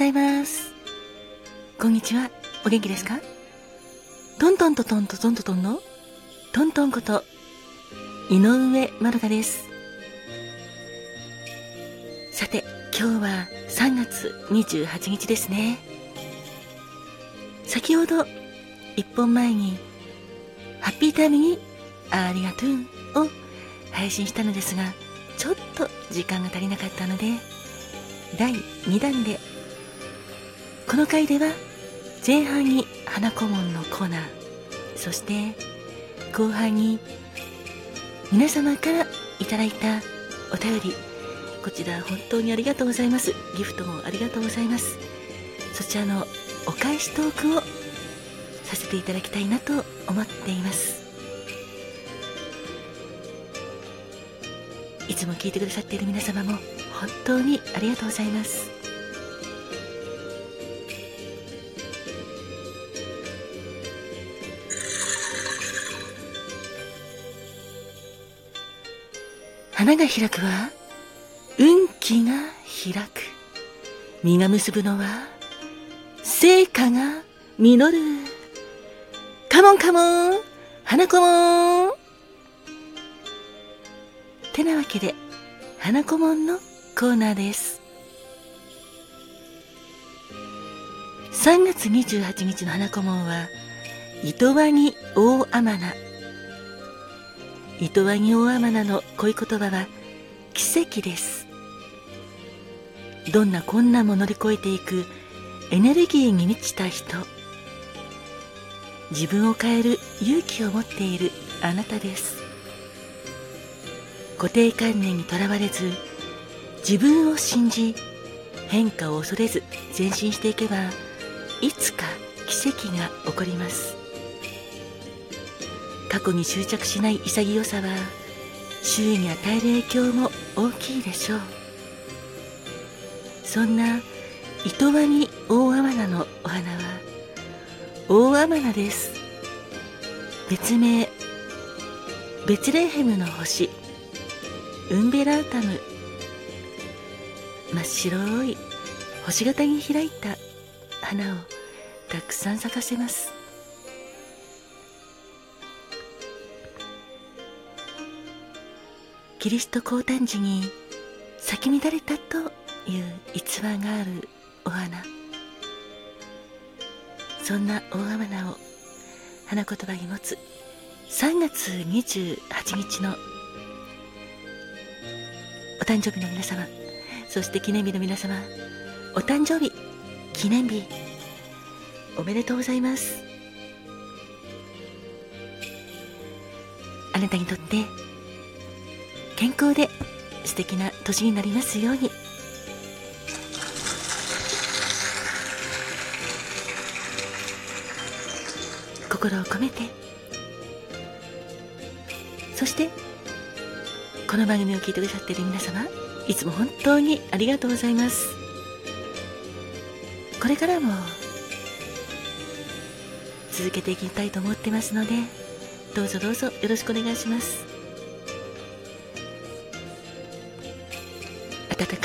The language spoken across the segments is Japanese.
ようございます。こんにちは。お元気ですか？トントントントントントントンの？トントンこと井上まるかです。さて、今日は3月28日ですね。先ほど一本前にハッピータイムにありがとうを配信したのですが、ちょっと時間が足りなかったので、第2弾でこの回では前半に花顧問のコーナーそして後半に皆様からいただいたお便りこちら本当にありがとうございます。ギフトもありがとうございます。そちらのお返しトークをさせていただきたいなと思っています。いつも聞いてくださっている皆様も本当にありがとうございます。花が開くは運気が開く。実が結ぶのは成果が実る。カモンカモン。花子もん。てなわけで花子門のコーナーです。3月28日の花子門は糸ワニ大天菜糸ワニ大天菜の恋言葉は奇跡です。どんな困難も乗り越えていくエネルギーに満ちた人。自分を変える勇気を持っているあなたです。固定観念にとらわれず自分を信じ変化を恐れず前進していけばいつか奇跡が起こります。過去に執着しない潔さは周囲に与える影響も大きいでしょう。そんな糸輪に大天菜のお花は大天菜です。別名ベツレーヘムの星。ウンベラータム。真っ白い星型に開いた花をたくさん咲かせます。キリスト降誕時に咲き乱れたという逸話があるお花。そんな大天菜を花言葉に持つ3月28日のお誕生日の皆様そして記念日の皆様お誕生日記念日おめでとうございます。あなたにとって健康で素敵な年になりますように。心を込めて。そしてこの番組を聞いてくださっている皆様いつも本当にありがとうございます。これからも続けていきたいと思ってますのでどうぞどうぞよろしくお願いします。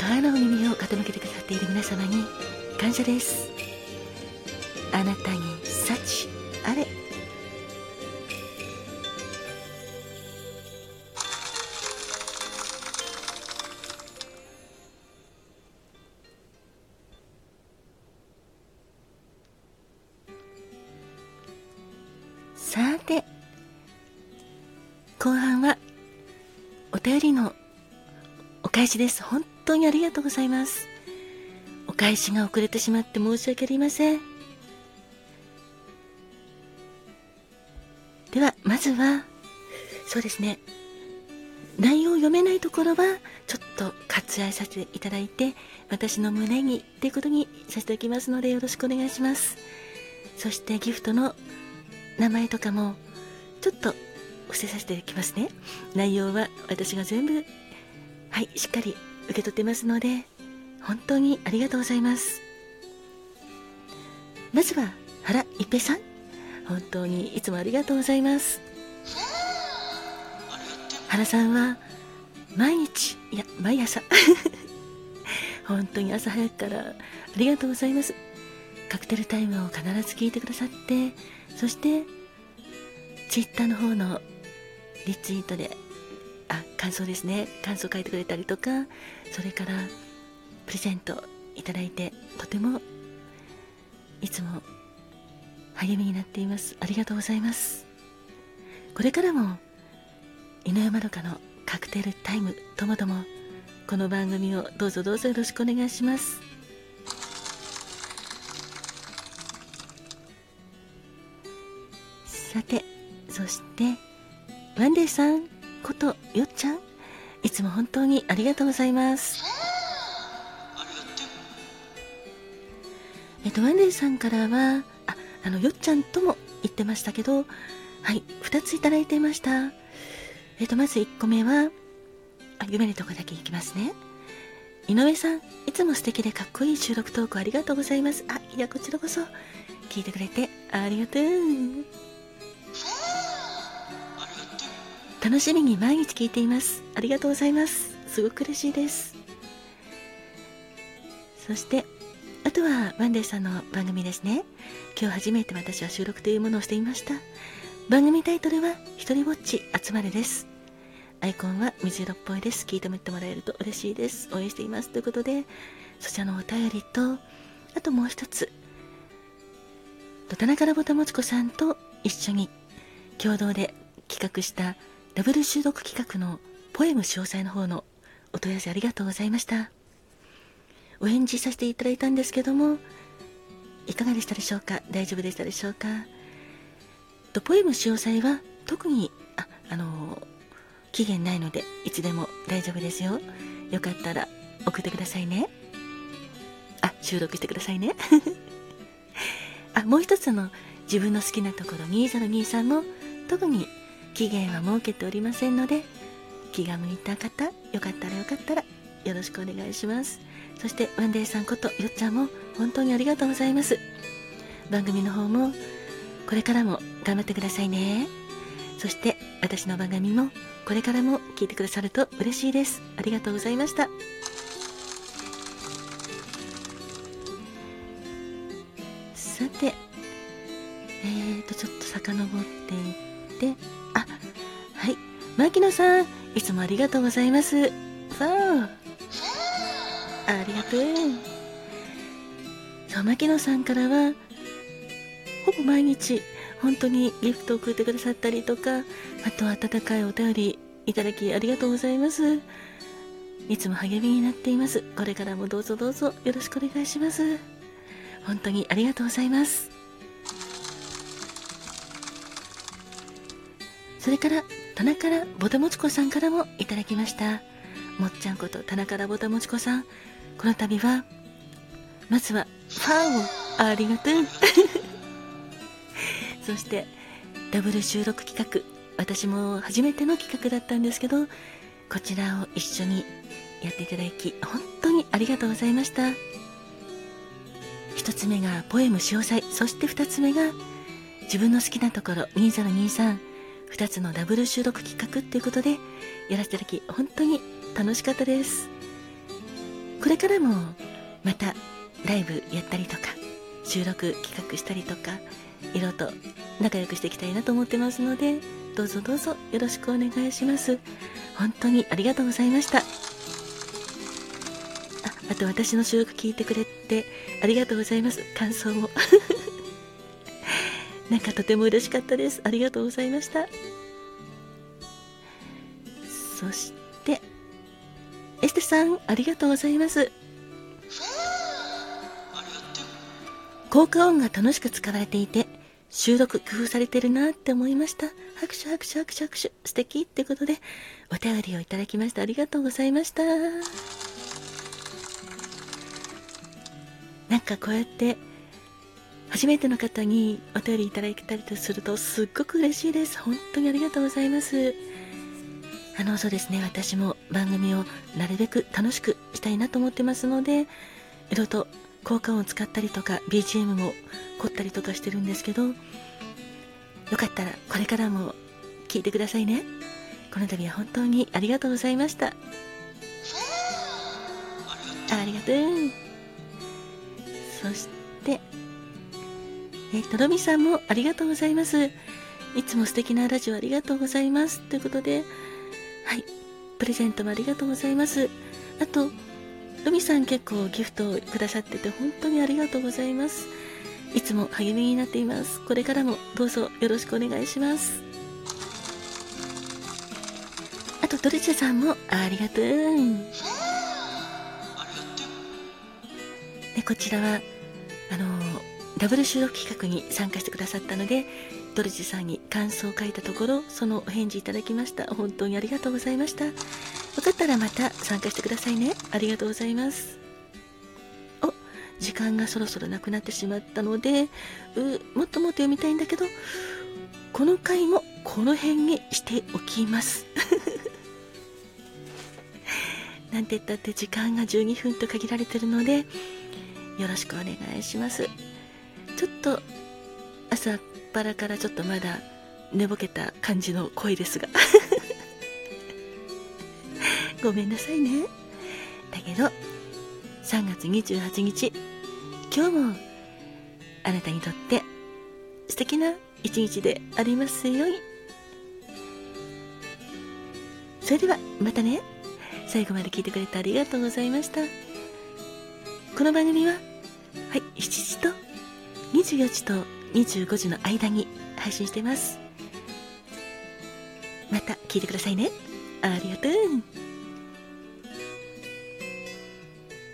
あの耳を傾けてくださっている皆様に感謝です。あなたに返しです。本当にありがとうございます。お返しが遅れてしまって申し訳ありません。ではまずはそうですね。内容を読めないところはちょっと割愛させていただいて私の胸にっていうことにさせていただきますのでよろしくお願いします。そしてギフトの名前とかもちょっと伏せさせていきますね。内容は私が全部はいしっかり受け取ってますので本当にありがとうございますまずは原一平さん本当にいつもありがとうございます原さんは毎日いや毎朝 本当に朝早くからありがとうございます。カクテルタイムを必ず聞いてくださって、そして、ツイッターの方のリツイートで、あ、感想ですね。感想書いてくれたりとか、それから、プレゼントいただいて、とても、いつも励みになっています。ありがとうございます。これからも、井上まどかのカクテルタイムともとも、この番組をどうぞどうぞよろしくお願いします。さて、そして、ワンデーさんことよっちゃん、いつも本当にありがとうございます。えっと、ワンデーさんからは、あ、あの、よっちゃんとも言ってましたけど、はい、2ついただいていました。えっと、まず1個目は、あ、夢のとこだけいきますね。井上さん、いつも素敵でかっこいい収録トークありがとうございます。あ、いや、こちらこそ、聞いてくれてありがとう。楽しみに毎日聞いています。ありがとうございます。すごく嬉しいです。そして、あとはワンデーさんの番組ですね。今日初めて私は収録というものをしていました。番組タイトルは、ひとりぼっち集まれです。アイコンは水色っぽいです。聞いてみてもらえると嬉しいです。応援しています。ということで、そちらのお便りと、あともう一つ、田中らぼたもちこさんと一緒に共同で企画したダブル収録企画のポエム詳細の方のお問い合わせありがとうございました。お返事させていただいたんですけども、いかがでしたでしょうか？大丈夫でしたでしょうか？とポエム詳細は特に、あ、あの期限ないのでいつでも大丈夫ですよ。よかったら送ってくださいね。あ収録してくださいね。あもう一つの自分の好きなところ2023も特に期限は設けておりませんので気が向いた方よかったらよかったらよろしくお願いしますそしてワンデーさんことよっちゃんも本当にありがとうございます番組の方もこれからも頑張ってくださいねそして私の番組もこれからも聞いてくださると嬉しいです。ありがとうございました。さて、えーと、ちょっと遡っていって、牧野さん、いつもありがとうございます。そう。ありがとう。そう、牧野さんからは、ほぼ毎日、本当にギフトを送ってくださったりとか、あと温かいお便りいただきありがとうございます。いつも励みになっています。これからもどうぞどうぞよろしくお願いします。本当にありがとうございます。それから、田中らぼたもちこさんからもいただきました。もっちゃんこと田中らぼたもちこさん、この度は、まずは、ファンをありがとう。そして、ダブル収録企画、私も初めての企画だったんですけど、こちらを一緒にやっていただき、本当にありがとうございました。一つ目がポエム詳細、そして二つ目が自分の好きなところ2023、二つのダブル収録企画っていうことでやらせていただき、本当に楽しかったです。これからもまたライブやったりとか、収録企画したりとか、いろいろと仲良くしていきたいなと思ってますので、どうぞどうぞよろしくお願いします。本当にありがとうございました。あ、あと私の収録聞いてくれてありがとうございます。感想も。なんかとても嬉しかったです。ありがとうございました。そして、エステさん、ありがとうございます。効果音が楽しく使われていて、収録工夫されてるなって思いました。拍手拍手拍手拍手。素敵ってことで、お便りをいただきました。ありがとうございました。なんかこうやって、初めての方にお便りいただいたりとすると、すっごく嬉しいです。本当にありがとうございます。あの、そうですね、私も番組をなるべく楽しくしたいなと思ってますので、いろいろと効果音を使ったりとか BGM も凝ったりとかしてるんですけどよかったらこれからも聞いてくださいねこの度は本当にありがとうございましたあありがとう。そして、えとろみさんもありがとうございます。いつも素敵なラジオありがとうございます。ということで、はい。プレゼントもありがとうございます。あと、ロミさん結構ギフトをくださってて本当にありがとうございます。いつも励みになっています。これからもどうぞよろしくお願いします。あと、ドルチェさんもありがとう。で、こちらは、あのダブル収録企画に参加してくださったので、ドルチェさんに感想を書いたところ、そのお返事いただきました。本当にありがとうございました。よかったらまた参加してくださいね。ありがとうございます。お、時間がそろそろなくなってしまったので、う、もっともっと読みたいんだけど、この回もこの辺にしておきます。なんて言ったって時間が12分と限られてるので、よろしくお願いします。ちょっと朝っぱらからちょっとまだ寝ぼけた感じの声ですが。ごめんなさいね。だけど3月28日今日もあなたにとって素敵な一日でありますように。それではまたね。最後まで聞いてくれてありがとうございました。この番組ははい7時と24時と25時の間に配信しています。また聞いてくださいね。ありがとう。